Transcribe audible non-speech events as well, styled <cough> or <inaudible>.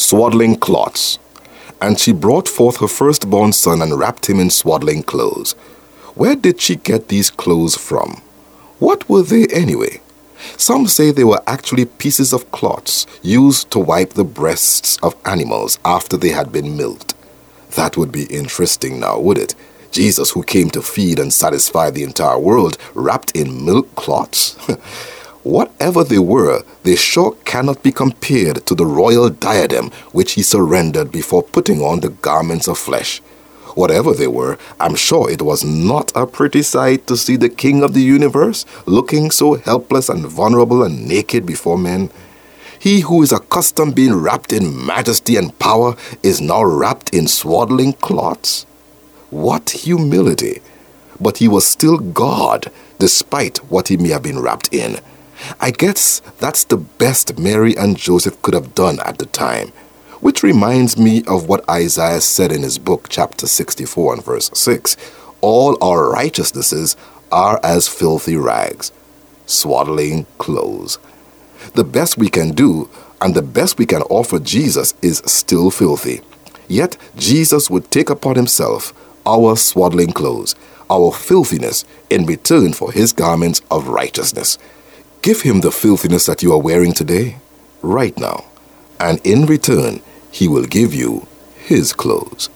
swaddling cloths. And she brought forth her firstborn son and wrapped him in swaddling clothes. Where did she get these clothes from? What were they anyway? Some say they were actually pieces of cloths used to wipe the breasts of animals after they had been milked. That would be interesting now, would it? Jesus, who came to feed and satisfy the entire world, wrapped in milk cloths? <laughs> Whatever they were, they sure cannot be compared to the royal diadem which he surrendered before putting on the garments of flesh. Whatever they were, I'm sure it was not a pretty sight to see the King of the universe looking so helpless and vulnerable and naked before men. He who is accustomed being wrapped in majesty and power is now wrapped in swaddling cloths. What humility! But he was still God, despite what he may have been wrapped in. I guess that's the best Mary and Joseph could have done at the time. Which reminds me of what Isaiah said in his book, chapter 64 and verse 6 All our righteousnesses are as filthy rags, swaddling clothes. The best we can do and the best we can offer Jesus is still filthy. Yet Jesus would take upon himself our swaddling clothes, our filthiness, in return for his garments of righteousness. Give him the filthiness that you are wearing today, right now, and in return, he will give you his clothes.